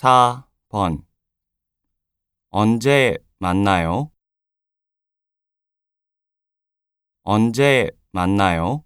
4번 언제 만나요? 언제 만나요?